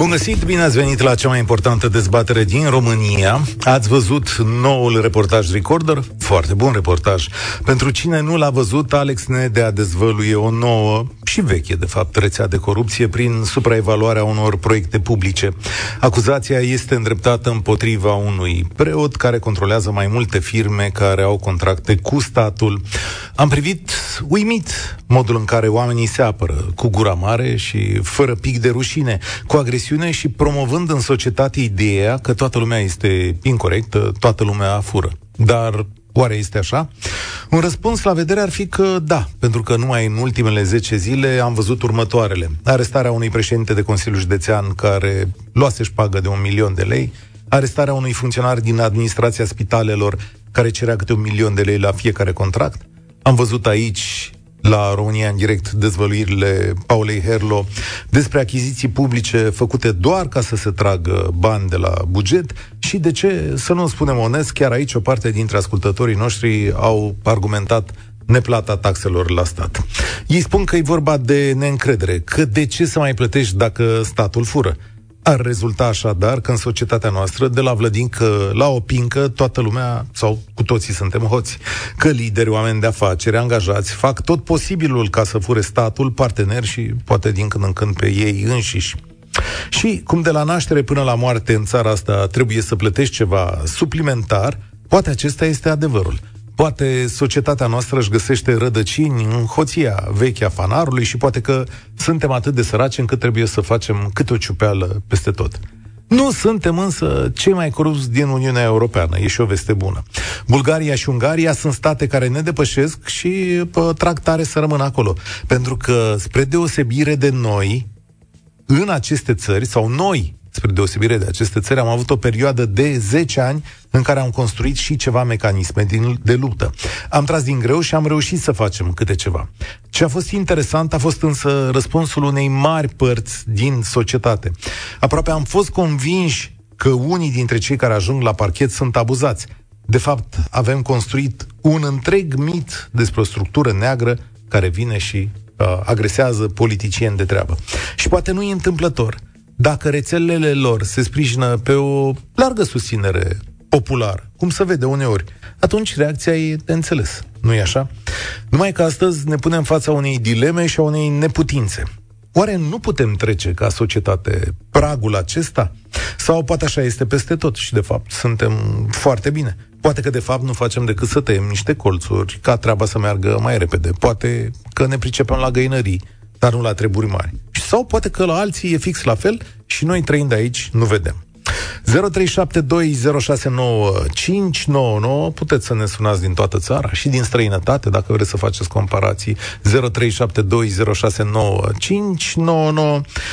Bun găsit, bine ați venit la cea mai importantă dezbatere din România. Ați văzut noul reportaj Recorder? Foarte bun reportaj. Pentru cine nu l-a văzut, Alex Nedea dezvăluie o nouă și veche, de fapt, rețea de corupție prin supraevaluarea unor proiecte publice. Acuzația este îndreptată împotriva unui preot care controlează mai multe firme care au contracte cu statul. Am privit uimit modul în care oamenii se apără, cu gura mare și fără pic de rușine, cu agresiune și promovând în societate ideea că toată lumea este incorrectă, toată lumea fură. Dar Oare este așa? Un răspuns la vedere ar fi că da, pentru că numai în ultimele 10 zile am văzut următoarele. Arestarea unui președinte de Consiliu Județean care luase șpagă de un milion de lei, arestarea unui funcționar din administrația spitalelor care cerea câte un milion de lei la fiecare contract. Am văzut aici la România în direct dezvăluirile Paulei Herlo despre achiziții publice făcute doar ca să se tragă bani de la buget și de ce, să nu spunem onest, chiar aici o parte dintre ascultătorii noștri au argumentat neplata taxelor la stat. Ei spun că e vorba de neîncredere, că de ce să mai plătești dacă statul fură? Ar rezulta așadar că în societatea noastră, de la vlădincă la o pincă, toată lumea, sau cu toții suntem hoți, că lideri, oameni de afaceri, angajați, fac tot posibilul ca să fure statul, parteneri și poate din când în când pe ei înșiși. Și cum de la naștere până la moarte în țara asta trebuie să plătești ceva suplimentar, poate acesta este adevărul. Poate societatea noastră își găsește rădăcini în hoția veche a fanarului și poate că suntem atât de săraci încât trebuie să facem câte o ciupeală peste tot. Nu suntem însă cei mai corupți din Uniunea Europeană, e și o veste bună. Bulgaria și Ungaria sunt state care ne depășesc și pă, trag tare să rămână acolo. Pentru că, spre deosebire de noi, în aceste țări, sau noi, spre deosebire de aceste țări, am avut o perioadă de 10 ani în care am construit și ceva mecanisme din, de luptă. Am tras din greu și am reușit să facem câte ceva. Ce a fost interesant a fost însă răspunsul unei mari părți din societate. Aproape am fost convinși că unii dintre cei care ajung la parchet sunt abuzați. De fapt, avem construit un întreg mit despre o structură neagră care vine și uh, agresează politicieni de treabă. Și poate nu e întâmplător – dacă rețelele lor se sprijină pe o largă susținere populară, cum se vede uneori, atunci reacția e de înțeles. nu e așa? Numai că astăzi ne punem în fața unei dileme și a unei neputințe. Oare nu putem trece ca societate pragul acesta? Sau poate așa este peste tot și de fapt suntem foarte bine. Poate că de fapt nu facem decât să tăiem niște colțuri ca treaba să meargă mai repede. Poate că ne pricepem la găinării, dar nu la treburi mari. Sau poate că la alții e fix la fel și noi trăind aici nu vedem. 0372069599 Puteți să ne sunați din toată țara și din străinătate, dacă vreți să faceți comparații. 0372069599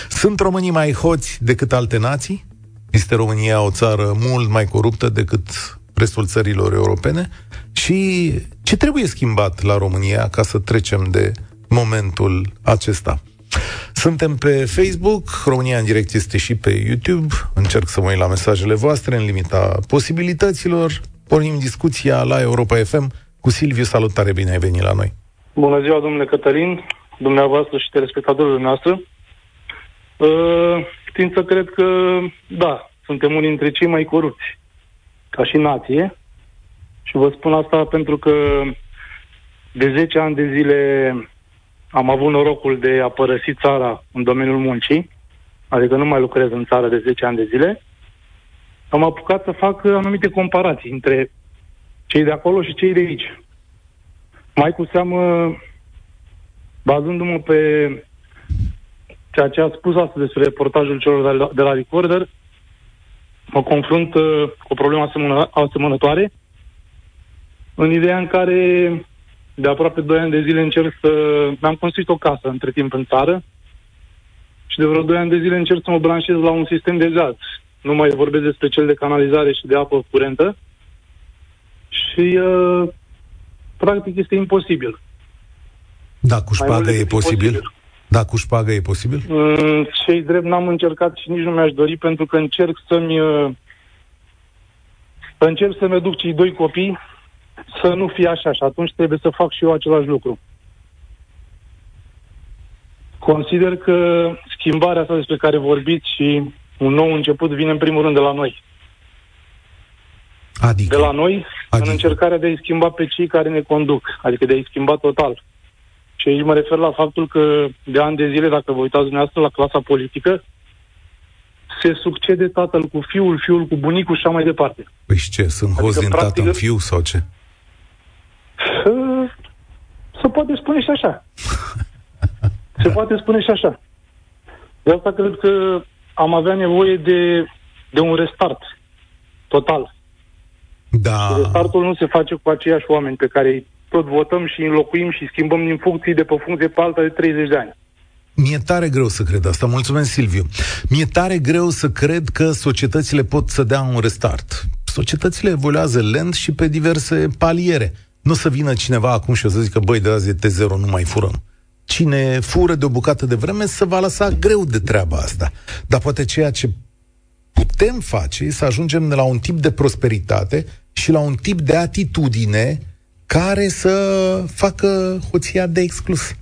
Sunt românii mai hoți decât alte nații? Este România o țară mult mai coruptă decât restul țărilor europene? Și ce trebuie schimbat la România ca să trecem de momentul acesta? Suntem pe Facebook, România în direct este și pe YouTube. Încerc să mă uit la mesajele voastre în limita posibilităților. Pornim discuția la Europa FM cu Silviu. Salutare, bine ai venit la noi. Bună ziua, domnule Cătălin, dumneavoastră și telespectatorii noastre. Uh, Știind să cred că, da, suntem unii dintre cei mai corupți ca și nație. Și vă spun asta pentru că de 10 ani de zile am avut norocul de a părăsi țara în domeniul muncii, adică nu mai lucrez în țară de 10 ani de zile, am apucat să fac anumite comparații între cei de acolo și cei de aici. Mai cu seamă, bazându-mă pe ceea ce a spus astăzi despre reportajul celor de la, de la Recorder, mă confrunt uh, cu o problemă asemănă, asemănătoare, în ideea în care de aproape 2 ani de zile încerc să... Mi-am construit o casă între timp în țară și de vreo 2 ani de zile încerc să mă branșez la un sistem de gaz. Nu mai vorbesc despre cel de canalizare și de apă curentă. Și, uh, practic, este imposibil. Da, cu șpadă e posibil. posibil. Da, cu șpagă e posibil? Mm, cei drept n-am încercat și nici nu mi-aș dori pentru că încerc să-mi uh, încerc să-mi duc cei doi copii să nu fie așa și atunci trebuie să fac și eu același lucru. Consider că schimbarea asta despre care vorbiți și un nou început vine în primul rând de la noi. Adică? De la noi, adică? în încercarea de a-i schimba pe cei care ne conduc, adică de a-i schimba total. Și aici mă refer la faptul că de ani de zile, dacă vă uitați dumneavoastră la clasa politică, se succede tatăl cu fiul, fiul cu bunicul și așa mai departe. Păi și ce, sunt adică, hoți din practic, tată în fiu sau ce? Se poate spune și așa. Se poate spune și așa. De asta cred că am avea nevoie de, de un restart total. Da. Și restartul nu se face cu aceiași oameni pe care îi tot votăm și înlocuim și schimbăm din funcții de pe funcție pe alta de 30 de ani. Mi-e tare greu să cred asta. Mulțumesc, Silviu. Mi-e tare greu să cred că societățile pot să dea un restart. Societățile evoluează lent și pe diverse paliere. Nu să vină cineva acum și o să zică, băi, de azi e T0, nu mai furăm. Cine fură de o bucată de vreme se va lăsa greu de treaba asta. Dar poate ceea ce putem face e să ajungem de la un tip de prosperitate și la un tip de atitudine care să facă hoția de exclus.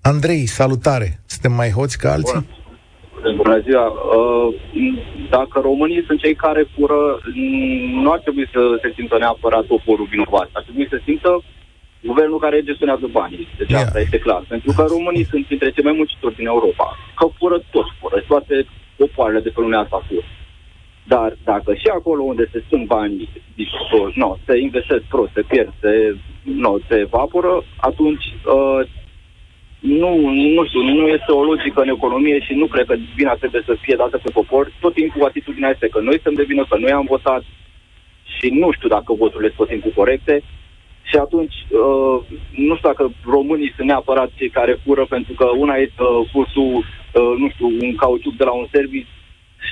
Andrei, salutare! Suntem mai hoți ca alții? Bună, Bună ziua! Uh, dacă românii sunt cei care fură, nu ar trebui să se simtă neapărat poporul vinovat. Ar trebui să simtă guvernul care gestionează banii. Deci yeah. asta este clar. Pentru că românii sunt printre cei mai muncitori din Europa. Că fură toți fură, toate popoarele de pe lumea asta fură. Dar dacă și acolo unde se sunt bani, no, se investesc prost, se pierd, se, no, se evaporă, atunci uh, nu, nu știu, nu este o logică în economie și nu cred că vina trebuie să fie dată pe popor. Tot timpul atitudinea este că noi suntem de vină, că noi am votat și nu știu dacă voturile sunt tot timpul corecte. Și atunci, uh, nu știu dacă românii sunt neapărat cei care fură, pentru că una este uh, furtul, uh, nu știu, un cauciuc de la un serviciu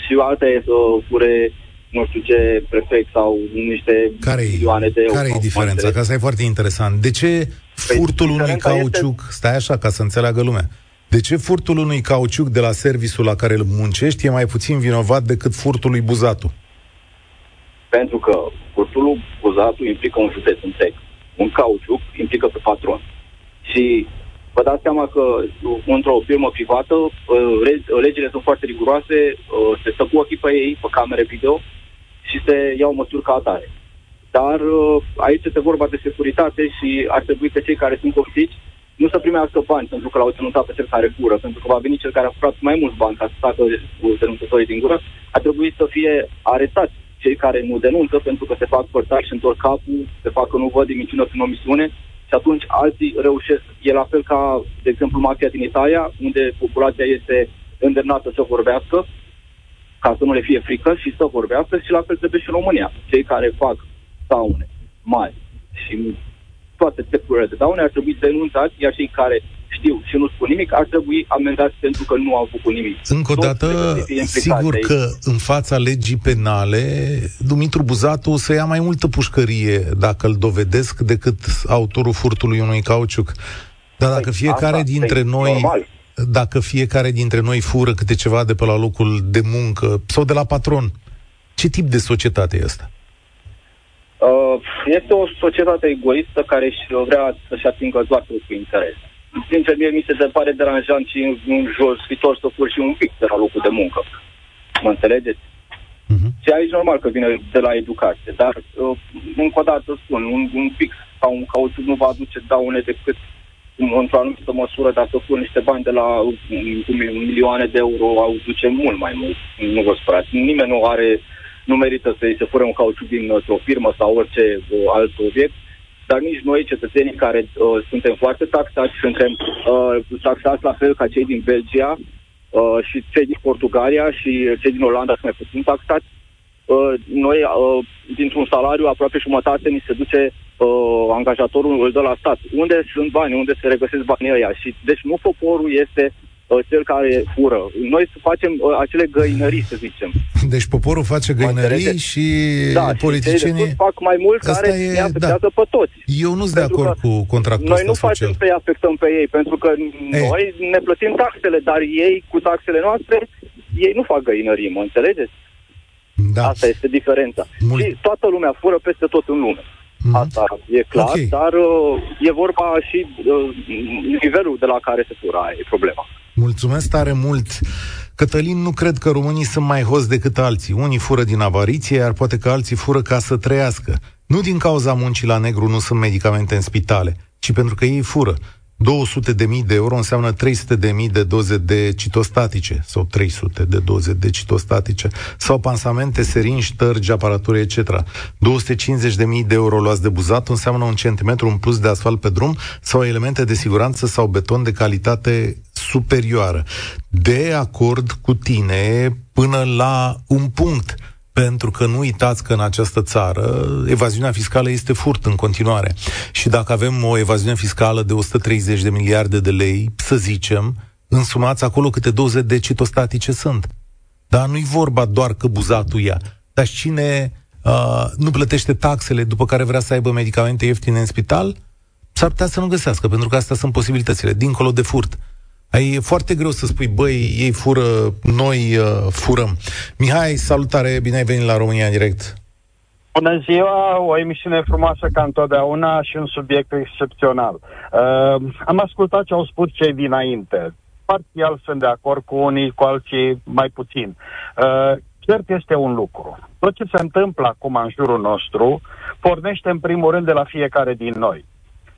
și alta e să fure nu știu ce prefect sau niște care milioane de euro. Care e diferența? Că asta e foarte interesant. De ce păi, furtul unui cauciuc, este... stai așa ca să înțeleagă lumea, de ce furtul unui cauciuc de la serviciul la care îl muncești e mai puțin vinovat decât furtul lui Buzatu? Pentru că furtul lui Buzatu implică un județ întreg. Un cauciuc implică pe patron. Și vă dați seama că într-o firmă privată uh, legile sunt foarte riguroase, uh, se stă cu ochii pe ei, pe camere video și se iau măsuri ca atare. Dar uh, aici este vorba de securitate și ar trebui că cei care sunt coptici nu să primească bani pentru că l-au ținut pe cel care fură, pentru că va veni cel care a furat mai mulți bani ca să facă denunțătorii din gură, ar trebui să fie arestați cei care nu denunță pentru că se fac părtași și întorc capul, se fac că nu văd diminciună prin omisiune și atunci alții reușesc. E la fel ca, de exemplu, mafia din Italia, unde populația este îndemnată să vorbească, ca să nu le fie frică și să vorbească și la fel trebuie și în România. Cei care fac daune mari și toate tipurile de daune ar trebui denunțați, iar cei care știu și nu spun nimic, ar trebui amendați pentru că nu au făcut nimic. Încă o dată, sigur că în fața legii penale, Dumitru Buzatu o să ia mai multă pușcărie dacă îl dovedesc decât autorul furtului unui cauciuc. Dar dacă păi, fiecare Asta, dintre noi... Normal. Dacă fiecare dintre noi fură câte ceva de pe la locul de muncă sau de la patron, ce tip de societate este asta? Uh, este o societate egoistă care își vrea să-și atingă doar cu interes sincer, mie mi se pare deranjant și un jositor să fur și un pic de la locul de muncă. Mă înțelegeți? Uh-huh. Și aici normal că vine de la educație, dar uh, încă o dată spun, un, un pix sau un cauciuc nu va aduce daune decât într-o anumită măsură, dacă pun niște bani de la um, milioane de euro, au duce mult mai mult. Nu vă sperați. Nimeni nu are, nu merită să-i se fure un cauciuc din o firmă sau orice uh, alt obiect dar nici noi, cetățenii care uh, suntem foarte taxați, suntem uh, taxați la fel ca cei din Belgia uh, și cei din Portugalia și cei din Olanda sunt mai puțin taxați. Uh, noi, uh, dintr-un salariu, aproape jumătate, ni se duce uh, angajatorul, îl dă la stat. Unde sunt bani? Unde se regăsesc banii ăia? Și, deci nu poporul este uh, cel care fură. Noi să facem uh, acele găinării, să zicem. Deci poporul face găinării și da, politicienii... Și fac mai mult Asta care e- ne afectează da. pe toți. Eu nu sunt de Pentru acord că cu contractul Noi ăsta nu social. facem să-i afectăm pe ei, pentru că Ei. noi ne plătim taxele, dar ei, cu taxele noastre, ei nu fac găinării, mă înțelegeți? Da. Asta este diferența. Mult- Și toată lumea fură peste tot în lume. Mhm. Asta e clar, Ok. dar uh, e vorba și uh, nivelul de la care se fură, aia e problema. Mulțumesc tare mult. Cătălin, nu cred că românii sunt mai hoți decât alții. Unii fură din avariție, iar poate că alții fură ca să trăiască. Nu din cauza muncii la negru nu sunt medicamente în spitale, ci pentru că ei fură. 200 de mii de euro înseamnă 300 de mii de doze de citostatice sau 300 de doze de citostatice sau pansamente, seringi, ștărgi, aparatură, etc. 250 de mii de euro luați de buzat înseamnă un centimetru în plus de asfalt pe drum sau elemente de siguranță sau beton de calitate superioară. De acord cu tine până la un punct. Pentru că nu uitați că în această țară evaziunea fiscală este furt în continuare. Și dacă avem o evaziune fiscală de 130 de miliarde de lei, să zicem, însumați acolo câte doze de citostatice sunt. Dar nu-i vorba doar că buzatul ia. Dar și cine uh, nu plătește taxele după care vrea să aibă medicamente ieftine în spital, s-ar putea să nu găsească, pentru că astea sunt posibilitățile, dincolo de furt. Ai, e foarte greu să spui, băi, ei fură, noi uh, furăm. Mihai, salutare, bine ai venit la România în direct. Bună ziua, o emisiune frumoasă ca întotdeauna și un subiect excepțional. Uh, am ascultat ce au spus cei dinainte. Parțial sunt de acord cu unii, cu alții mai puțin. Uh, cert este un lucru. Tot ce se întâmplă acum în jurul nostru pornește în primul rând de la fiecare din noi.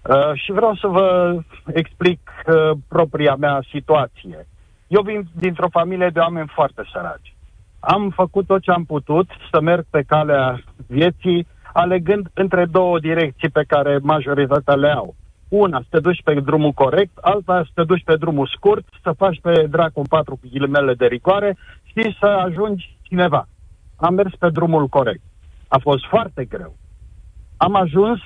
Uh, și vreau să vă explic uh, propria mea situație. Eu vin dintr-o familie de oameni foarte săraci. Am făcut tot ce am putut să merg pe calea vieții, alegând între două direcții pe care majoritatea le au. Una, să te duci pe drumul corect, alta, să te duci pe drumul scurt, să faci pe dracu patru ghilimele de rigoare și să ajungi cineva. Am mers pe drumul corect. A fost foarte greu. Am ajuns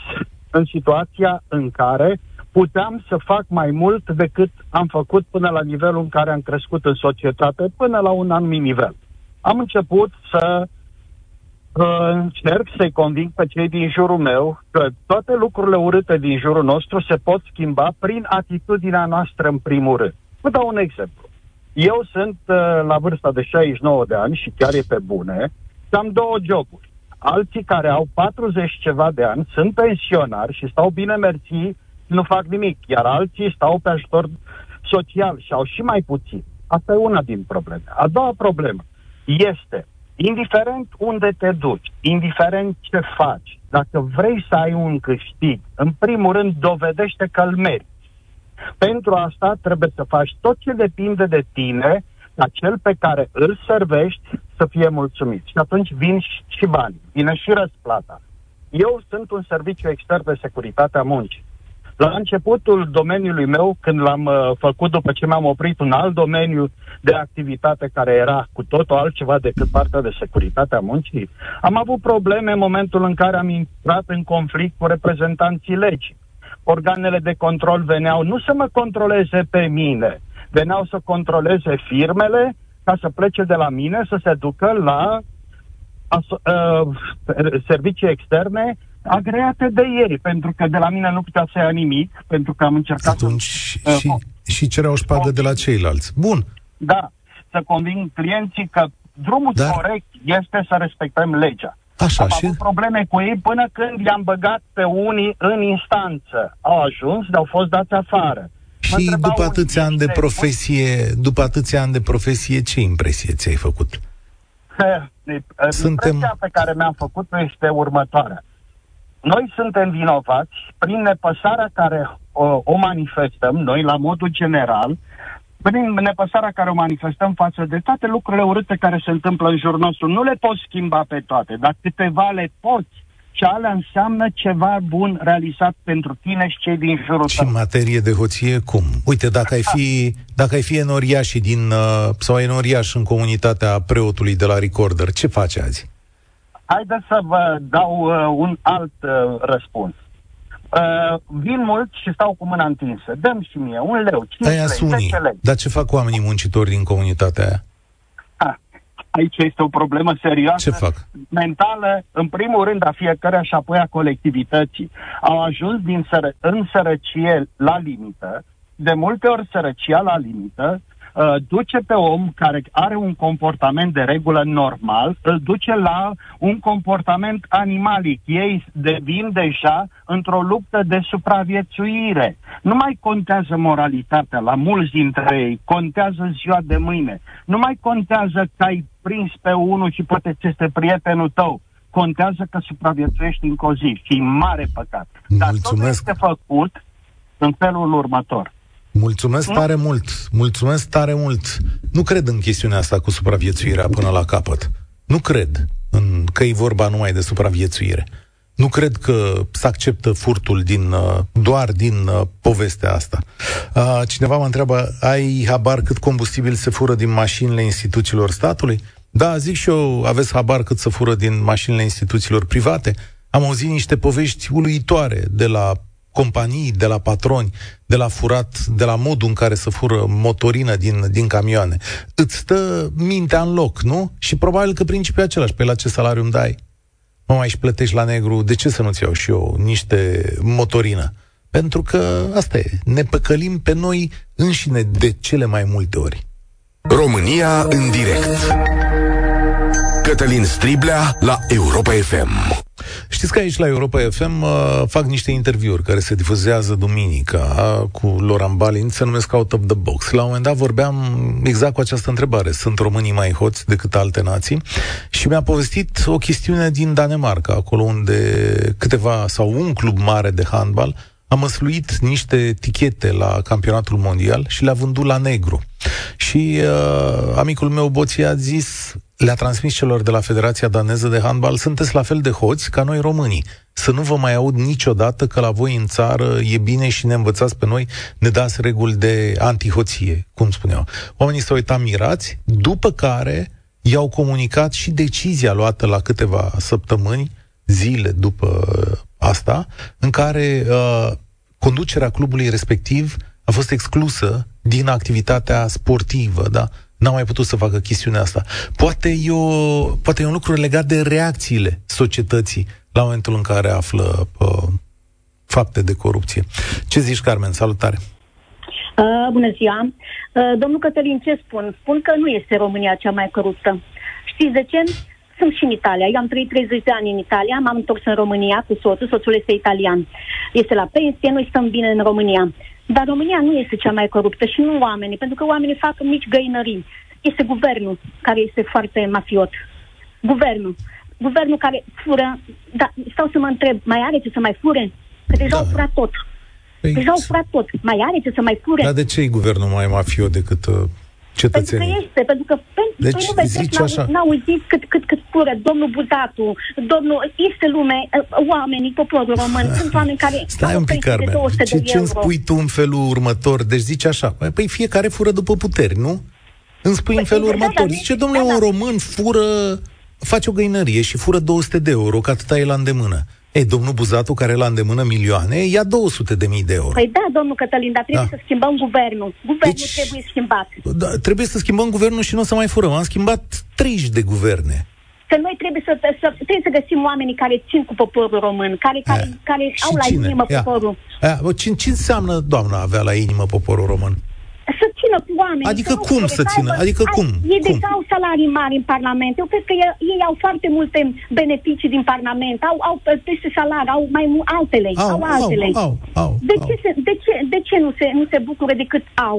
în situația în care puteam să fac mai mult decât am făcut până la nivelul în care am crescut în societate, până la un anumit nivel. Am început să uh, încerc să-i conving pe cei din jurul meu că toate lucrurile urâte din jurul nostru se pot schimba prin atitudinea noastră în primul rând. Vă dau un exemplu. Eu sunt uh, la vârsta de 69 de ani și chiar e pe bune și am două joburi. Alții care au 40 ceva de ani sunt pensionari și stau bine mersi nu fac nimic, iar alții stau pe ajutor social și au și mai puțin. Asta e una din probleme. A doua problemă este, indiferent unde te duci, indiferent ce faci, dacă vrei să ai un câștig, în primul rând dovedește că îl meriți. Pentru asta trebuie să faci tot ce depinde de tine, ca cel pe care îl servești să fie mulțumit. Și atunci vin și- și bani, vine și răsplata. Eu sunt un serviciu extern de securitate a muncii. La începutul domeniului meu, când l-am uh, făcut după ce mi-am oprit un alt domeniu de activitate care era cu totul altceva decât partea de securitate a muncii, am avut probleme în momentul în care am intrat în conflict cu reprezentanții legii. Organele de control veneau nu să mă controleze pe mine, veneau să controleze firmele ca să plece de la mine să se ducă la aso- uh, servicii externe agreate de ei, pentru că de la mine nu putea să ia nimic, pentru că am încercat să... Atunci Uh, și, și cereau șpagă de la ceilalți. Bun, Da, să conving clienții că drumul Dar- corect este să respectăm legea. așa Am și... avut probleme cu ei până când i-am băgat pe unii în instanță. Au ajuns, dar au fost dați afară. Mă Și întrebau după unii, atâția ani de "Este- profesie, după atâția ani de profesie, ce impresie ți-ai făcut? Suntem... Suntem- Impresia pe care mi-am făcut-o este următoarea. Noi suntem vinovați prin nepăsarea care o, o manifestăm, noi la modul general, prin nepăsarea care o manifestăm față de toate lucrurile urâte care se întâmplă în jurul nostru. Nu le poți schimba pe toate, dar câteva le poți. Și alea înseamnă ceva bun realizat pentru tine și cei din jurul Și tău. în materie de hoție, cum? Uite, dacă ai fi, dacă ai fi enoriașii din, uh, sau enoriaș în comunitatea preotului de la Recorder, ce faci azi? Haideți să vă dau uh, un alt uh, răspuns. Uh, vin mult și stau cu mâna întinsă. Dăm și mie un leu, 5 Aia lei, unii. 10 lei. Dar ce fac oamenii muncitori din comunitatea aia? Ah, aici este o problemă serioasă. Ce fac? Mentală, în primul rând, a fiecare și apoi a colectivității. Au ajuns din sără- în sărăcie la limită, de multe ori sărăcia la limită, uh, duce pe om care are un comportament de regulă normal, îl duce la un comportament animalic. Ei devin deja într-o luptă de supraviețuire. Nu mai contează moralitatea la mulți dintre ei, contează ziua de mâine. Nu mai contează că ai prins pe unul și poate ți este prietenul tău. Contează că supraviețuiești încă o zi și e mare păcat. Dar totul Mulțumesc. este făcut în felul următor. Mulțumesc Nu? tare mult, mulțumesc tare mult. Nu cred în chestiunea asta cu supraviețuirea până la capăt. Nu cred în că e vorba numai de supraviețuire. Nu cred că se acceptă furtul din, uh, doar din uh, povestea asta. Uh, Cineva mă întreabă, ai habar cât combustibil se fură din mașinile instituțiilor statului? Da, zic și eu, aveți habar cât se fură din mașinile instituțiilor private? Am auzit niște povești uluitoare de la companii, de la patroni, de la furat, de la modul în care să fură motorină din, din camioane. Îți stă mintea în loc, nu? Și probabil că principiul e același. Pe la ce salariu îmi dai? Mă mai și plătești la negru, de ce să nu-ți iau și eu niște motorină? Pentru că asta e, ne păcălim pe noi înșine de cele mai multe ori. România în direct. Cătălin Striblea la Europa FM. Știți că aici la Europa FM uh, fac niște interviuri care se difuzează duminica uh, cu Loran Balin, se numesc Out of the Box. La un moment dat vorbeam exact cu această întrebare. Sunt românii mai hoți decât alte nații? Și mi-a povestit o chestiune din Danemarca, acolo unde câteva sau un club mare de handbal a măsluit niște etichete la campionatul mondial și le-a vândut la negru. Și uh, amicul meu Boții a zis, le-a transmis celor de la Federația Daneză de Handbal, sunteți la fel de hoți ca noi românii. Să nu vă mai aud niciodată că la voi în țară e bine și ne învățați pe noi, ne dați reguli de antihoție, cum spuneau. Oamenii s-au uitat mirați, după care i-au comunicat și decizia luată la câteva săptămâni, zile după asta, în care uh, conducerea clubului respectiv a fost exclusă din activitatea sportivă, da? N-a mai putut să facă chestiunea asta. Poate e, o, poate e un lucru legat de reacțiile societății la momentul în care află uh, fapte de corupție. Ce zici, Carmen? Salutare! Uh, bună ziua! Uh, domnul Cătălin, ce spun? Spun că nu este România cea mai coruptă. Știți de ce? Sunt și în Italia. Eu am trăit 30 de ani în Italia, m-am întors în România cu soțul, soțul este italian. Este la pensie, noi stăm bine în România. Dar România nu este cea mai coruptă și nu oamenii, pentru că oamenii fac mici găinării. Este guvernul care este foarte mafiot. Guvernul. Guvernul care fură, da, stau să mă întreb, mai are ce să mai fure? Că deja Da. au furat tot. Păi, Deja au furat tot. Mai are ce să mai fure? dar de ce e guvernul mai mafiot decât uh, Pentru că cetățenii? este, pentru că pentru Deci, păi nu vezi, zici n-au, așa. n-au zis cât, cât, cât fură domnul Buzatu, domnul, este lume, uh, oamenii, poporul român, sunt oameni care Stai au un pic, pensie de Carmen. 200 Ce, de ce îmi euro. spui tu în felul următor? Deci zici așa, păi, păi fiecare fură după puteri, nu? Îmi spui în Păi, felul da, următor. da, Zice, da, domnule, da. un român fură, face o găinărie și fură 200 de euro, că atâta e la îndemână. Ei, domnul Buzatu, care e la îndemână milioane, ia 200 de mii de euro. Păi da, domnul Cătălin, dar trebuie Da. să schimbăm guvernul. Guvernul Deci- trebuie schimbat. Da, trebuie să schimbăm guvernul și nu o să mai furăm. Am schimbat 30 de guverne. Că noi trebuie să, să, trebuie să găsim oamenii care țin cu poporul român, care, care, Aia. care Și au la cine? inimă Ia. poporul. Aia, bă, ce, ce înseamnă, doamna, avea la inimă poporul român? Să țină cu oamenii. Adică nu cum fure, să țină? aibă- Adică ai- cum? Ei Cum? deja au salarii mari în Parlament. Eu cred că ei, ei au foarte multe beneficii din Parlament. Au, au peste salarii, au mai mu- altele. Au, au au, altele. au, au, de, au. ce se, de, ce, de ce nu se, nu se bucură decât au?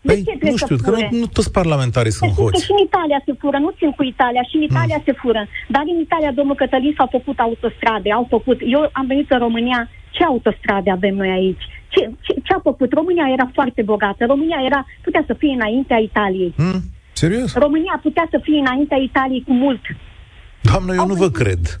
De Păi, ce trebuie nu să știu, că fure? nu, nu toți parlamentarii sunt Știți că hoți. și în Italia se fură, nu țin cu Italia, și în Italia se fură. Dar în Italia, domnul Cătălin, s-au făcut autostrade, au făcut. Eu am venit în România, ce autostrade avem noi aici? Ce, ce, ce a făcut? România era foarte bogată. România era, putea să fie înaintea Italiei. Hmm? Serios? România putea să fie înaintea Italiei cu mult. Doamnă, eu Au nu vă venit. cred.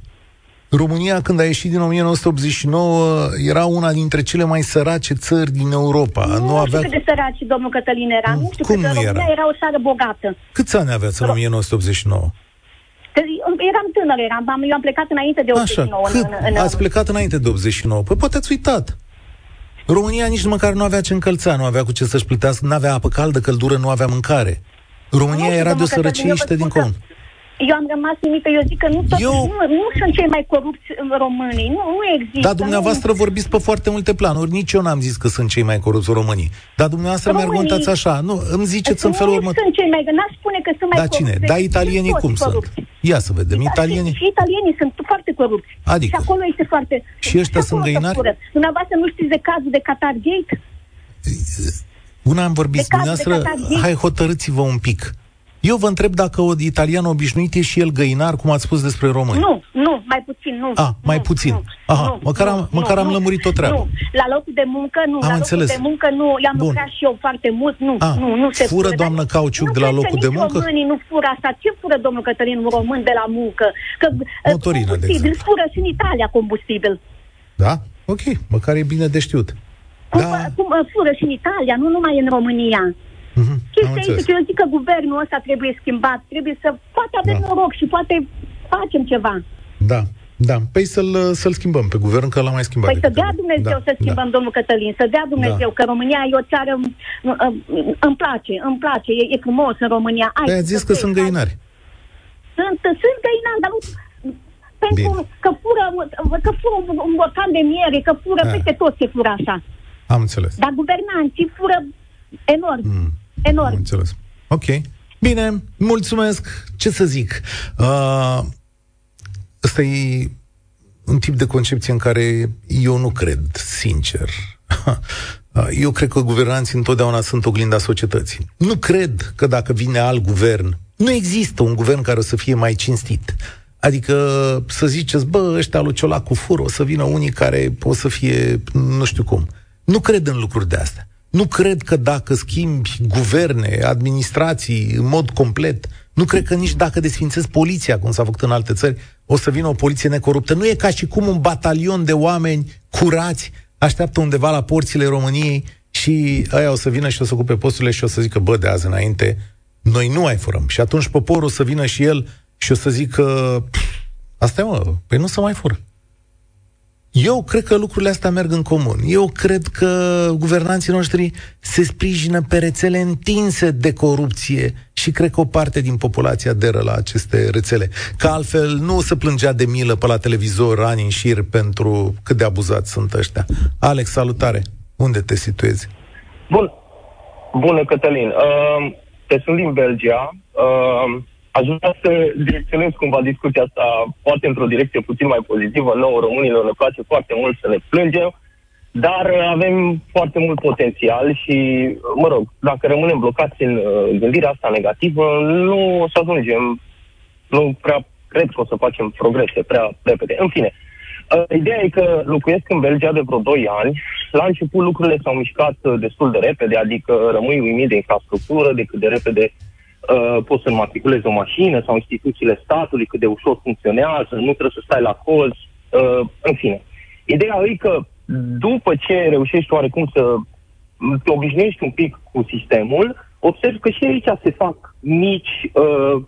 România, când a ieșit din 1989, era una dintre cele mai sărace țări din Europa. Nu, nu avea... știu cât de săraci domnul Cătălin era. Mm, Nu știu cum cât de nu România era? era o țară bogată. Câți ani aveați în 1989? Eram tânăr, eram, am, eu am plecat înainte de 89. Așa, cât? În, în, în, Ați plecat înainte de 89. Păi poate ați uitat. România nici măcar nu avea ce încălța, nu avea cu ce să-și plătească, nu avea apă caldă, căldură, nu avea mâncare. România Nu, era de o domnul Cătălin, sărăcie eu vă ieșită din spun că- comun. Eu am rămas uimită, eu zic că nu, tot, Eu- nu, nu sunt cei mai corupți în românii, nu, nu există. Dar dumneavoastră vorbiți pe foarte multe planuri. Nici eu n-am zis că sunt cei mai corupți românii. Dar dumneavoastră Românii- mi-argumentați așa. Nu, îmi ziceți în felul nu următor. sunt cei mai, n-aș spune că sunt mai Da, cine? corupți. Da, Sunt italienii toți cum sunt? corupți. Ia să vedem. Da, Italienii... Și, și italienii sunt foarte corupți. Adică? Și acolo este foarte... Și ăștia sunt acolo se găinari? fură. Dumneavoastră nu știți de cazul de Qatar Gate? Una am vorbit, De cazul de dumneavoastră, Qatar, hai hotărâți-vă un pic. Eu vă întreb dacă o italian obișnuit e și el găinar, cum ați spus despre români. Nu, nu, mai puțin, nu. Ah, mai nu, puțin. Nu, Aha, nu, măcar nu, am- măcar nu, am nu, lămurit o treabă. Nu, la locul de muncă nu, Am la înțeles. locul de muncă nu, i-am Bun. lucrat și eu foarte mult, nu, Ah, nu, nu se fură, fură. doamnă, Dar cauciuc nu de la cred că locul de nici muncă? românii nu fură așa. Ce fură, domnul Cătălin, un român de la muncă? Că uh, Motorină, de combustibil, exemplu. fură și în Italia combustibil. Da? Ok, măcar e bine de știut. Cum, Da, cum uh, fură și în Italia, nu numai în România. Mhm, am Chestia înțeles. este că eu zic că guvernul ăsta trebuie schimbat, trebuie să, poate avem Da. noroc și poate facem ceva. Da, da. Păi să-l, să-l schimbăm pe guvern, că l-am mai schimbat. Păi de să câteva dea ori. Dumnezeu Da, să schimbăm, domnul Cătălin, să dea Dumnezeu, Da. că România e o țară, m- m- îmi place, îmi place, e, e frumos în România. Ai, Păi ați zis că sunt găinari. Sunt, sunt găinari, dar nu... Pentru Bine. că fură, că fură un, un borcan de miere, că fură Ah. peste tot se fură așa. Am înțeles. Dar guvernanții fură enorm, Mm. Enorm. Am înțeles. Ok. Bine, mulțumesc. Ce să zic? Uh, ăsta e un tip de concepție în care eu nu cred, sincer. Uh, Eu cred că guvernanții întotdeauna sunt oglinda societății. Nu cred că dacă vine alt guvern, nu există un guvern care o să fie mai cinstit. Adică să ziceți, bă, ăștia lui Ciolacu fur, o să vină unii care o să fie nu știu cum. Nu cred în lucruri de astea. Nu cred că dacă schimbi guverne, administrații în mod complet, nu cred că nici dacă desfințezi poliția, cum s-a făcut în alte țări, o să vină o poliție necoruptă. Nu e ca și cum un batalion de oameni curați așteaptă undeva la porțile României și aia o să vină și o să ocupe posturile și o să zică, bă, de azi înainte, noi nu mai furăm. Și atunci poporul o să vină și el și o să zică, "Pf, asta e mă, păi nu să mai fură. Eu cred că lucrurile astea merg în comun. Eu cred că guvernanții noștri se sprijină pe rețele întinse de corupție și cred că o parte din populație aderă la aceste rețele. Că altfel nu se plângea de milă pe la televizor ani în șir pentru cât de abuzați sunt ăștia. Alex, salutare! Unde te situezi? Bun. Bună, Cătălin. Uh, te sunt din Belgia. Uh, aș vrea să direcționez cumva discuția asta, poate într-o direcție puțin mai pozitivă. Nouă, românilor, ne place foarte mult să ne plângem, dar uh, avem foarte mult potențial și, mă rog, dacă rămânem blocați în uh, gândirea asta negativă, nu o să ajungem, nu prea cred că o să facem progrese prea repede. În fine, Uh, Ideea e că locuiesc în Belgia de vreo 2 ani. La început lucrurile s-au mișcat uh, destul de repede, adică rămâi uimit de infrastructură, de cât de repede uh, poți să matriculezi o mașină sau instituțiile statului, cât de ușor funcționează, nu trebuie să stai la coz, uh, în fine. Ideea e că după ce reușești oarecum să te obișnuiești un pic cu sistemul, observi că și aici se fac mici uh,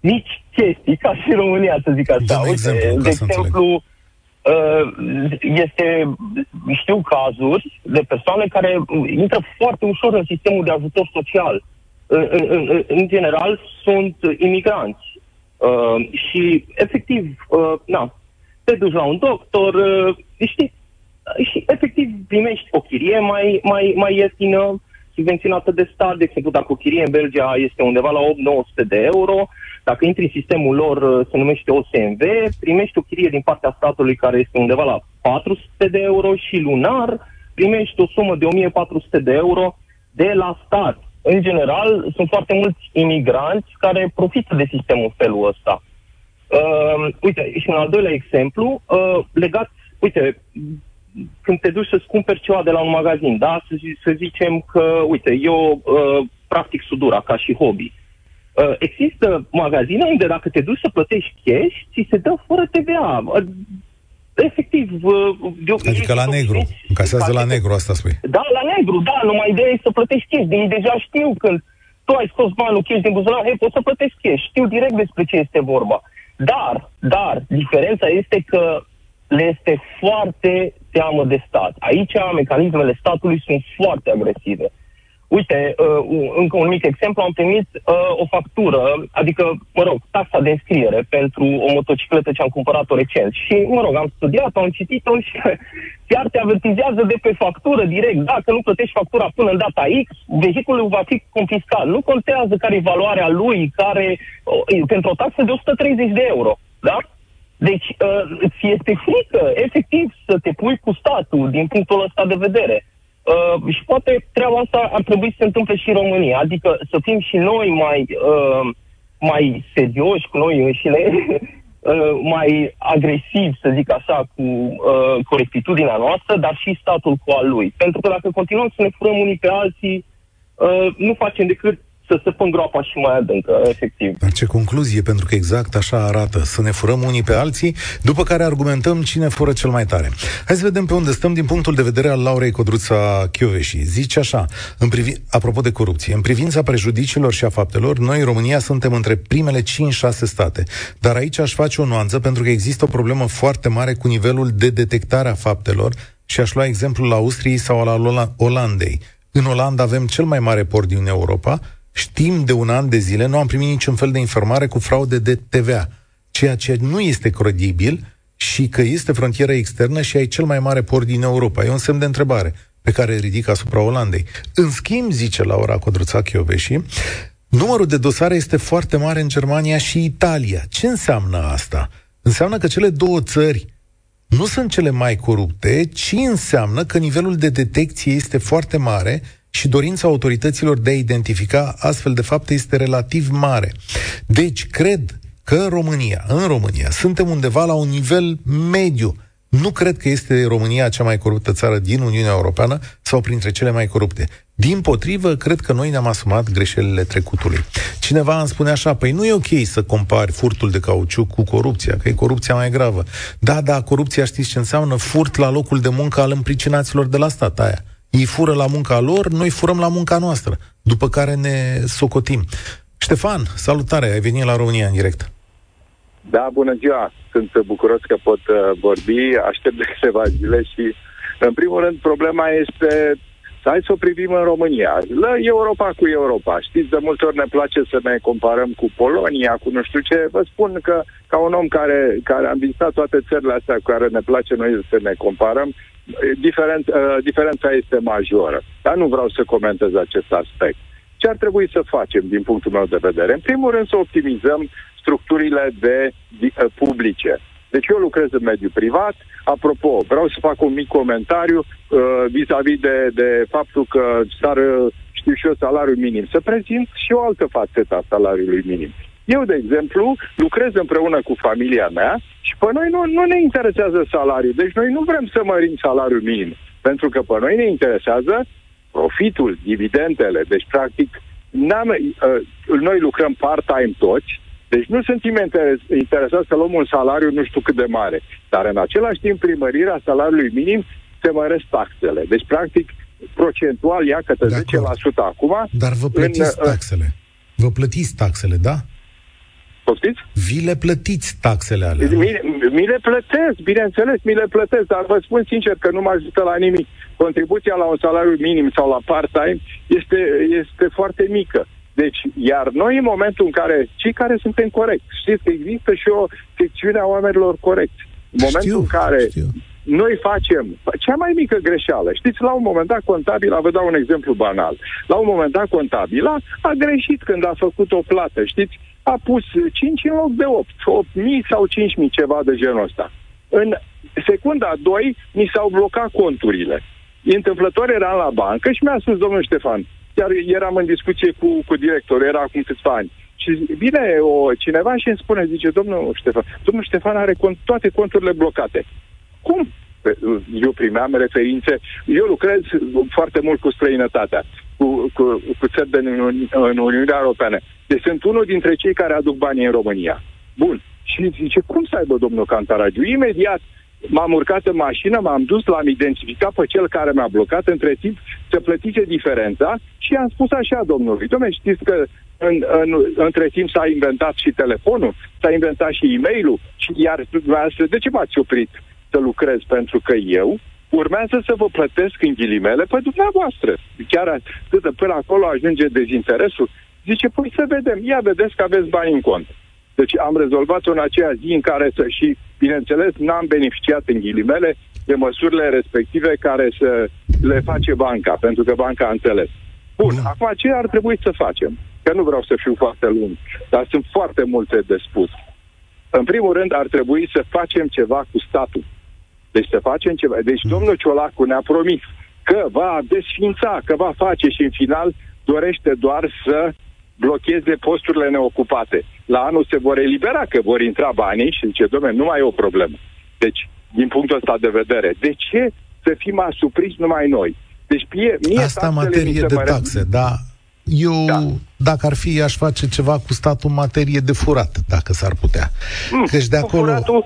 mici chestii, ca și în România, să zic așa. Dă-mi Uite, exemplu, ca de să înțeleg. exemplu, uh, este, știu cazuri de persoane care intră foarte ușor în sistemul de ajutor social. În, în, în, în general, sunt imigranți. Uh, și, efectiv, uh, na, te duci la un doctor, uh, știi, și efectiv primești o chirie mai, mai, mai ieftină, subvenționată de stat, de exemplu, dacă o chirie în Belgia este undeva la 8-900 de euro, dacă intri în sistemul lor, uh, se numește OSMV, primești o chirie din partea statului care este undeva la 400 de euro și lunar primești o sumă de 1400 de euro de la stat. În general, sunt foarte mulți imigranți care profită de sistemul în felul ăsta. Uh, uite, și un al doilea exemplu, uh, legat, uite, când te duci să-ți cumperi ceva de la un magazin, da? Să, zi- să zicem că, uite, eu uh, practic sudura ca și hobby. Uh, există magazine unde dacă te duci să plătești cash, ți se dă fără TVA. Uh, efectiv. Uh, de, Adică la negru. Încasează la negru, asta spui. Da, la negru, da, numai ideea e să plătești cash. Ei deja știu când tu ai scos banul cash din buzunar, hei, poți să plătești cash, știu direct despre ce este vorba. Dar, dar, diferența este că le este foarte teamă de stat. Aici mecanismele statului sunt foarte agresive. Uite, uh, încă un mic exemplu, am primit uh, o factură, adică, mă rog, taxa de înscriere pentru o motocicletă ce am cumpărat-o recent. Și, mă rog, am studiat-o, am citit-o și chiar te avertizează de pe factură direct. Dacă nu plătești factura până în data X, vehiculul va fi confiscat. Nu contează care e valoarea lui, care, uh, pentru o taxă de 130 de euro, da? Deci, uh, ți este frică, efectiv, să te pui cu statul din punctul ăsta de vedere. Uh, și poate treaba asta ar trebui să se întâmple și în România, adică să fim și noi mai, uh, mai serioși cu noi înșine, uh, mai agresivi, să zic așa, cu uh, corectitudinea noastră, dar și statul cu al lui. Pentru că dacă continuăm să ne furăm unii pe alții, uh, nu facem decât să se pun groapa și mai adâncă, efectiv. Dar ce concluzie, pentru că exact așa arată, să ne furăm unii pe alții, după care argumentăm cine fură cel mai tare. Hai să vedem pe unde stăm din punctul de vedere al Laurei Codruța Chioveși. Zice așa, în privi... apropo de corupție, în privința prejudiciilor și a faptelor, noi, România, suntem între primele 5-6 state. Dar aici aș face o nuanță, pentru că există o problemă foarte mare cu nivelul de detectare a faptelor și aș lua exemplul Austriei sau al Olandei. În Olanda avem cel mai mare port din Europa, Știm de un an de zile, nu am primit niciun fel de informare cu fraude de TVA, ceea ce nu este credibil și că este frontieră externă și ai cel mai mare port din Europa. E un semn de întrebare pe care ridic asupra Olandei. În schimb, zice Laura Codruța Chioveși, numărul de dosare este foarte mare în Germania și Italia. Ce înseamnă asta? Înseamnă că cele două țări nu sunt cele mai corupte, ci înseamnă că nivelul de detecție este foarte mare și dorința autorităților de a identifica astfel de fapte este relativ mare. Deci, cred că România, în România, suntem undeva la un nivel mediu. Nu cred că este România cea mai coruptă țară din Uniunea Europeană sau printre cele mai corupte. Din potrivă, cred că noi ne-am asumat greșelile trecutului. Cineva îmi spune așa, păi nu e ok să compari furtul de cauciuc cu corupția, că e corupția mai gravă. Da, da, corupția știți ce înseamnă? Furt la locul de muncă al împricinaților de la stat aia. Ei fură la munca lor, noi furăm la munca noastră, după care ne socotim. Ștefan, salutare, ai venit la România în direct. Da, bună ziua! Sunt bucuros că pot uh, vorbi, aștept de câteva zile și, în primul rând, problema este să hai să o privim în România. La Europa cu Europa. Știți, de multe ori ne place să ne comparăm cu Polonia, cu nu știu ce. Vă spun că, ca un om care, care am vizitat toate țările astea cu care ne place noi să ne comparăm, diferent, uh, diferența este majoră. Dar nu vreau să comentez acest aspect. Ce ar trebui să facem, din punctul meu de vedere? În primul rând, să optimizăm structurile de, de uh, publice. Deci eu lucrez în mediul privat. Apropo, vreau să fac un mic comentariu uh, vis-a-vis de, de faptul că s-ar, știu și eu, salariul minim. Să prezint și o altă fațetă a salariului minim. Eu, de exemplu, lucrez împreună cu familia mea și pe noi nu, nu ne interesează salariul. Deci noi nu vrem să mărim salariul minim. Pentru că pe noi ne interesează profitul, dividendele. Deci, practic, n-am, uh, noi lucrăm part-time toți, deci nu suntem interesați să luăm un salariu nu știu cât de mare. Dar în același timp, primărirea salariului minim se măresc taxele. Deci, practic, procentual ia către 10% acum. Dar vă plătiți în, uh, taxele. Vă plătiți taxele, da? Poftiți? Vi le plătiți taxele alea. Mi, mi le plătesc, bineînțeles, mi le plătesc, dar vă spun sincer că nu mă ajută la nimic. Contribuția la un salariu minim sau la part-time este, este foarte mică. Deci, iar noi în momentul în care, cei care suntem corect, știți că există și o secțiune a oamenilor corecți. În momentul știu, în care știu. noi facem cea mai mică greșeală, știți, la un moment dat contabila, vă dau un exemplu banal, la un moment dat contabila a greșit când a făcut o plată, știți, a pus 5 în loc de 8, 8.000 sau 5.000, ceva de genul ăsta. În secunda 2 mi s-au blocat conturile. Întâmplător eram la bancă și mi-a spus domnul Ștefan, chiar eram în discuție cu, cu directorul, era acum câțiva ani. Și vine o, cineva și îmi spune, zice, domnul Ștefan, domnul Ștefan are cont, toate conturile blocate. Cum? Eu primeam referințe, eu lucrez foarte mult cu străinătatea, cu, cu, cu țări din Uni- în Uniunea Europeană. Deci sunt unul dintre cei care aduc banii în România. Bun. Și zice, cum să aibă domnul Cantaragiu? Imediat m-am urcat în mașină, m-am dus, l-am identificat pe cel care mi-a blocat, între timp să plătice diferența și i-am spus așa domnului, domnule, știți că în, în, între timp s-a inventat și telefonul, s-a inventat și e-mailul, și iar dumneavoastră, de ce m-ați oprit să lucrez? Pentru că eu urmează să vă plătesc în ghilimele pe dumneavoastră. Chiar atât, până acolo ajunge dezinteresul. Zice, păi să vedem, ia vedeți că aveți bani în cont. Deci am rezolvat-o în aceea zi în care să și, bineînțeles, n-am beneficiat în ghilimele de măsurile respective care să le face banca, pentru că banca a înțeles. Bun, mm. acum ce ar trebui să facem? Că nu vreau să fiu foarte lung, dar sunt foarte multe de spus. În primul rând, ar trebui să facem ceva cu statul. Deci să facem ceva. Deci mm. domnul Ciolacu ne-a promis că va desfința, că va face și în final dorește doar să blocheze posturile neocupate. La anul se vor elibera, că vor intra banii și zice, domnule, nu mai e o problemă. Deci, din punctul ăsta de vedere, de ce să fim asupriți numai noi? Deci, mie, mie Asta materie de taxe, da. Eu, da. dacă ar fi, aș face ceva cu statul în materie de furat, dacă s-ar putea. Mm, Căci de acolo... Furatul, mm.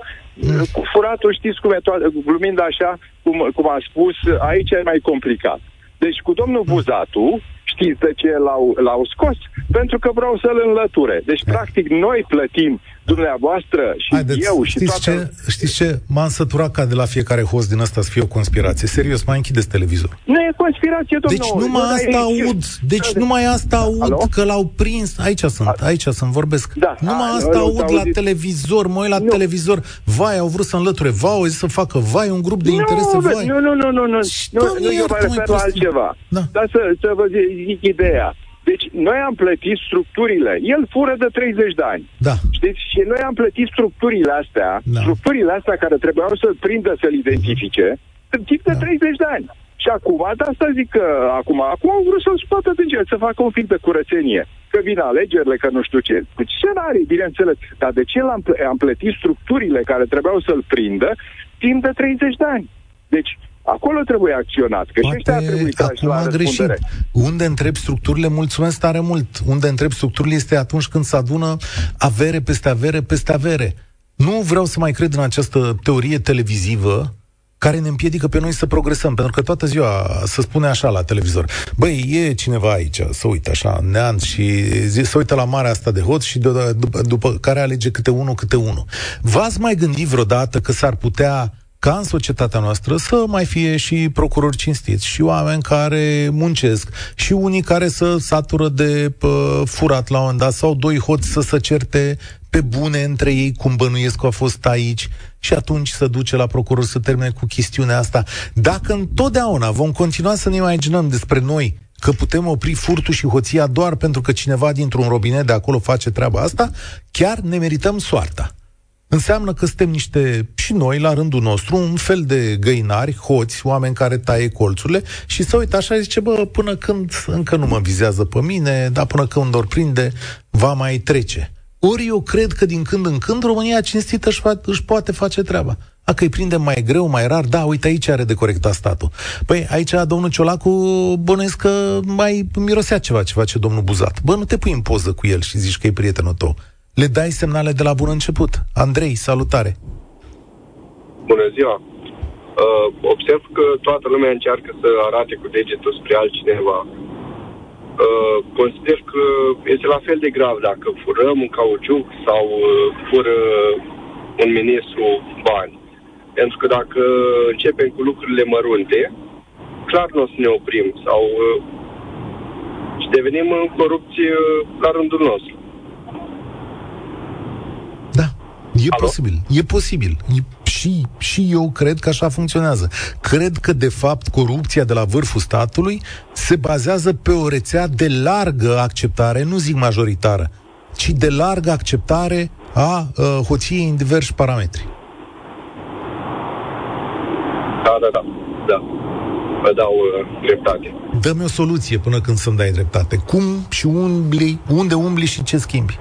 Cu furatul, știți cum e, to- glumind așa, cum, cum am spus, aici e mai complicat. Deci cu domnul mm. Buzatu, știți de ce l-au, l-au scos? Pentru că vreau să-l înlăture. Deci, Hai. practic, noi plătim dumneavoastră și Haideți, eu și știți toată... Ce, știți ce? M-am săturat ca de la fiecare host din asta să fie o conspirație. Serios, mai închideți televizor. Nu e conspirație, domnul. Deci numai nu, asta aud. Deci da, numai asta aud Alo? că l-au prins. Aici sunt, aici sunt, vorbesc. Da. Numai asta A, aud la televizor, mă uit la nu. televizor. Vai, au vrut să înlăture. Vai, au zis să facă. Vai, un grup de interese. Vai. Nu, nu, nu, nu, nu. Nu, nu, eu mă refer la altceva. Da. Dar să, să vă zic ideea. Deci noi am plătit structurile. El fură de 30 de ani. Da. Știți? Și noi am plătit structurile astea, da. structurile astea care trebuiau să-l prindă, să-l identifice, în timp de da. 30 de ani. Și acum, de asta zic că acum, acum au vrut să-l scoată din gel, să facă un film de curățenie. Că vin alegerile, că nu știu ce. Deci scenarii, bineînțeles. Dar de ce l-am am plătit structurile care trebuiau să-l prindă timp de 30 de ani? Deci, Acolo trebuie acționat, că Poate și ăștia trebuie trași la greșit. Unde întreb structurile, mulțumesc tare mult. Unde întreb structurile este atunci când se adună avere peste avere peste avere. Nu vreau să mai cred în această teorie televizivă care ne împiedică pe noi să progresăm, pentru că toată ziua se spune așa la televizor, băi, e cineva aici, să uită așa, neant și zi, să uită la marea asta de hot și de, după, după care alege câte unul, câte unul. V-ați mai gândit vreodată că s-ar putea ca în societatea noastră să mai fie și procurori cinstiți și oameni care muncesc și unii care să satură de pă, furat la un moment dat sau doi hoți să se certe pe bune între ei, cum bănuiesc că a fost aici și atunci să duce la procuror să termine cu chestiunea asta. Dacă întotdeauna vom continua să ne imaginăm despre noi că putem opri furtul și hoția doar pentru că cineva dintr-un robinet de acolo face treaba asta, chiar ne merităm soarta înseamnă că suntem niște, și noi, la rândul nostru, un fel de găinari, hoți, oameni care taie colțurile și să uită așa, zice, bă, până când încă nu mă vizează pe mine, dar până când ori prinde, va mai trece. Ori eu cred că din când în când România cinstită își, fa- își poate face treaba. A, că îi prinde mai greu, mai rar, da, uite, aici are de corectat statul. Păi, aici domnul Ciolacu bănuiesc că mai mirosea ceva ce face domnul Buzat. Bă, nu te pui în poză cu el și zici că e prietenul tău le dai semnale de la bun început. Andrei, salutare! Bună ziua! Uh, observ că toată lumea încearcă să arate cu degetul spre altcineva. Uh, consider că este la fel de grav dacă furăm un cauciuc sau uh, fură un ministru bani. Pentru că dacă începem cu lucrurile mărunte, clar nu o să ne oprim sau uh, și devenim corupție la rândul nostru. E Alo? posibil, e posibil. E, și, și eu cred că așa funcționează. Cred că, de fapt, corupția de la vârful statului se bazează pe o rețea de largă acceptare, nu zic majoritară, ci de largă acceptare a uh, hoției în diversi parametri. Da, da, da. da. Vă dau uh, dreptate. Dă-mi o soluție până când să-mi dai dreptate. Cum și umbli, unde umbli și ce schimbi?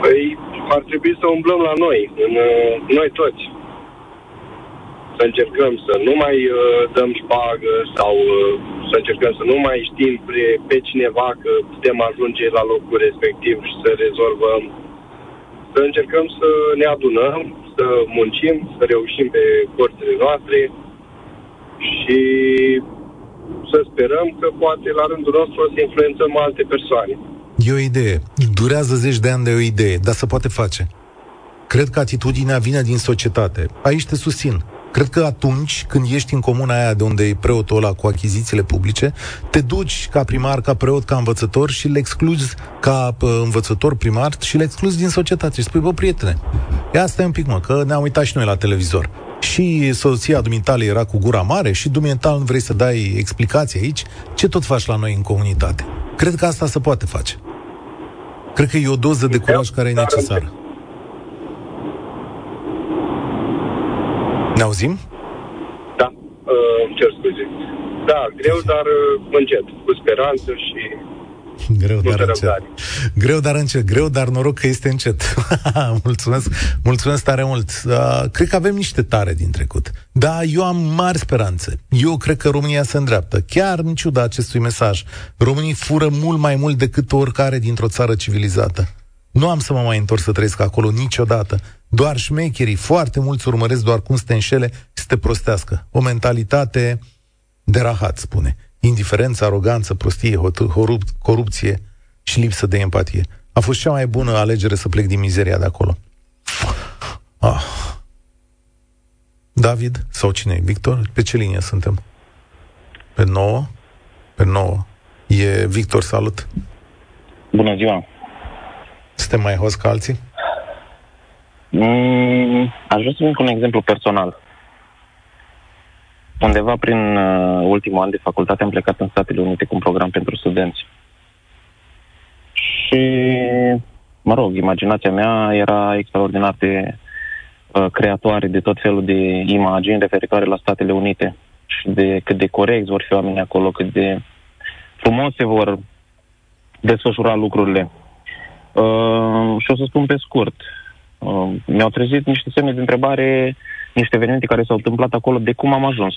Păi, ar trebui să umblăm la noi, în uh, noi toți. Să încercăm să nu mai uh, dăm șpagă sau uh, să încercăm să nu mai știm pe, pe cineva că putem ajunge la locul respectiv și să rezolvăm, să Să încercăm să ne adunăm, să muncim, să reușim pe porțile noastre și să sperăm că poate la rândul nostru o să influențăm alte persoane. E o idee. Durează zeci de ani de o idee, dar se poate face. Cred că atitudinea vine din societate. Aici te susțin. Cred că atunci când ești în comuna aia de unde e preotul ăla cu achizițiile publice, te duci ca primar, ca preot, ca învățător și le excluzi ca uh, învățător primar și le excluzi din societate. Și spui, bă, prietene, ia asta e un pic, mă, că ne-am uitat și noi la televizor. Și soția dumitale era cu gura mare și dumitale nu vrei să dai explicații aici. Ce tot faci la noi în comunitate? Cred că asta se poate face. Cred că e o doză de curaj care e necesară. Ne auzim? Da, uh, îmi cer scuze. Da, greu, dar uh, încet, cu speranță și Greu, dar încet. Greu, dar încet. Greu, dar noroc că este încet. mulțumesc, mulțumesc tare mult. Uh, cred că avem niște tare din trecut. Da, eu am mari speranțe. Eu cred că România se îndreaptă. Chiar în ciuda acestui mesaj. Românii fură mult mai mult decât oricare dintr-o țară civilizată. Nu am să mă mai întorc să trăiesc acolo niciodată. Doar șmecherii, foarte mulți urmăresc doar cum să te înșele să te prostească. O mentalitate de rahat, spune. Indiferență, aroganță, prostie, corup- corupție și lipsă de empatie. A fost cea mai bună alegere să plec din mizeria de acolo. Ah. David sau cine e? Victor? Pe ce linie suntem? Pe 9? Pe 9. E Victor, salut! Bună ziua! Suntem mai host ca alții? Mm, aș vrea să vin cu un exemplu personal. Undeva prin uh, ultimul an de facultate am plecat în Statele Unite cu un program pentru studenți. Și, mă rog, imaginația mea era extraordinar de uh, creatoare de tot felul de imagini referitoare la Statele Unite și de cât de corecți vor fi oamenii acolo, cât de frumos se vor desfășura lucrurile. Uh, și o să spun pe scurt, uh, mi-au trezit niște semne de întrebare, niște evenimente care s-au întâmplat acolo, de cum am ajuns.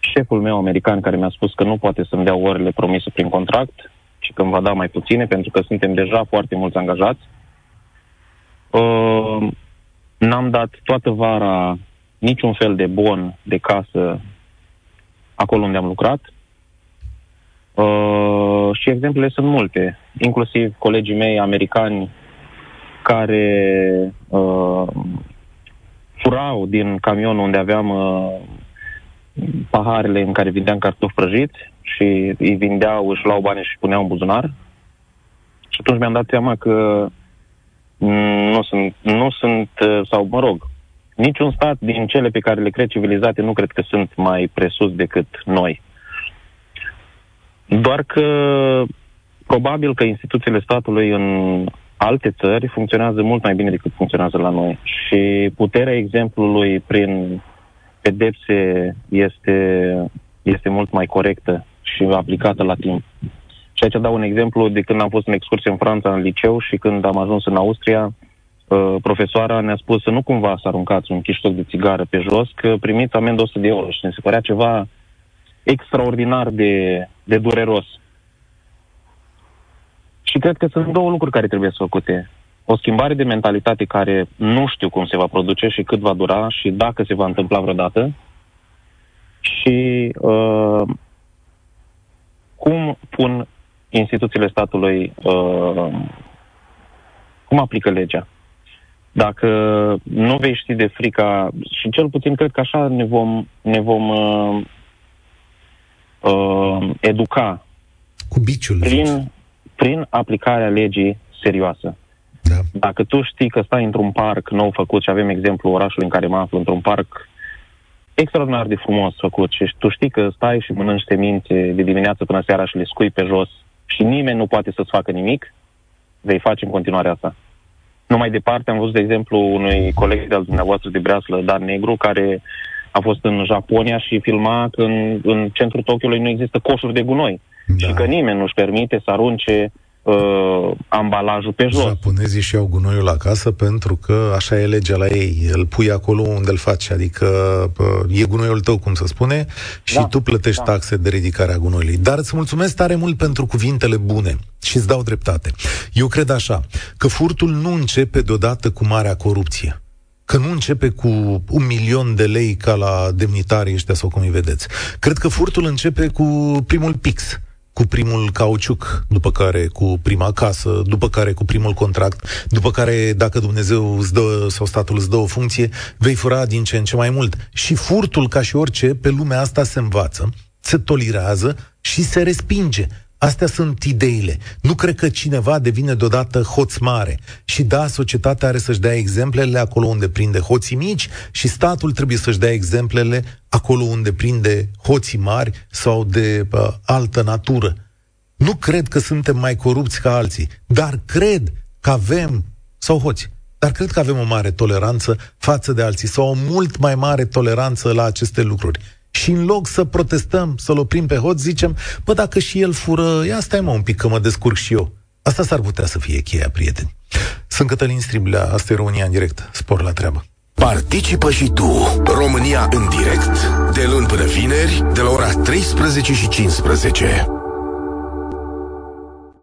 Șeful meu american care mi-a spus că nu poate să-mi dea orele promise prin contract și că îmi va da mai puține, pentru că suntem deja foarte mulți angajați. Uh, n-am dat toată vara niciun fel de bon de casă acolo unde am lucrat. Uh, și exemplele sunt multe, inclusiv colegii mei americani care uh, furau din camionul unde aveam uh, paharele în care vindeam cartofi prăjiți și îi vindeau, își luau bani și puneau în buzunar. Și atunci mi-am dat seama că nu sunt, nu sunt, uh, sau mă rog, niciun stat din cele pe care le cred civilizate nu cred că sunt mai presus decât noi. Doar că probabil că instituțiile statului în alte țări funcționează mult mai bine decât funcționează la noi. Și puterea exemplului prin pedepse este, este mult mai corectă și aplicată la timp. Și aici dau un exemplu de când am fost în excursie în Franța, în liceu, și când am ajuns în Austria, uh, profesoara ne-a spus să nu cumva să aruncați un chiștoc de țigară pe jos, că primiți amendă 100 de euro. Și ne se părea ceva extraordinar de, de dureros. Și cred că sunt două lucruri care trebuie să făcute. O schimbare de mentalitate care nu știu cum se va produce și cât va dura și dacă se va întâmpla vreodată. Și uh, cum pun instituțiile statului, uh, cum aplică legea. Dacă nu vei ști de frica, și cel puțin cred că așa ne vom, ne vom uh, uh, educa. Cu biciul. Prin, prin aplicarea legii serioasă. Da. Dacă tu știi că stai într-un parc nou făcut și avem exemplu orașului în care mă aflu, într-un parc extraordinar de frumos făcut și tu știi că stai și mănânci semințe de dimineață până seara și le scui pe jos și nimeni nu poate să-ți facă nimic, vei face în continuare asta. Nu mai departe am văzut, de exemplu, unui coleg de-al dumneavoastră de breaslă, Dan Negru, care a fost în Japonia și filma că în, în centrul Tokyo nu există coșuri de gunoi. Da. Și că nimeni nu-și permite să arunce uh, ambalajul pe jos. Japonezii și au gunoiul acasă pentru că așa e legea la ei. Îl pui acolo unde îl faci, adică uh, e gunoiul tău, cum se spune, și da, tu plătești da. taxe de ridicare a gunoiului. Dar îți mulțumesc tare mult pentru cuvintele bune și îți dau dreptate. Eu cred așa, că furtul nu începe deodată cu marea corupție că nu începe cu un milion de lei ca la demnitarii ăștia sau cum îi vedeți. Cred că furtul începe cu primul pix cu primul cauciuc, după care cu prima casă, după care cu primul contract, după care, dacă Dumnezeu îți dă, sau statul îți dă o funcție, vei fura din ce în ce mai mult. Și furtul, ca și orice, pe lumea asta se învață, se tolerează și se respinge. Astea sunt ideile. Nu cred că cineva devine deodată hoț mare. Și da, societatea are să-și dea exemplele acolo unde prinde hoții mici și statul trebuie să-și dea exemplele acolo unde prinde hoții mari sau de uh, altă natură. Nu cred că suntem mai corupți ca alții, dar cred că avem, sau hoți, dar cred că avem o mare toleranță față de alții sau o mult mai mare toleranță la aceste lucruri. Și în loc să protestăm, să-l oprim pe hoț, zicem, bă, dacă și el fură, ia stai mă un pic că mă descurc și eu. Asta s-ar putea să fie cheia, prieteni. Sunt Cătălin Striblea, asta e România în direct. Spor la treabă. Participă și tu, România în direct, de luni până vineri, de la ora 13 și 15.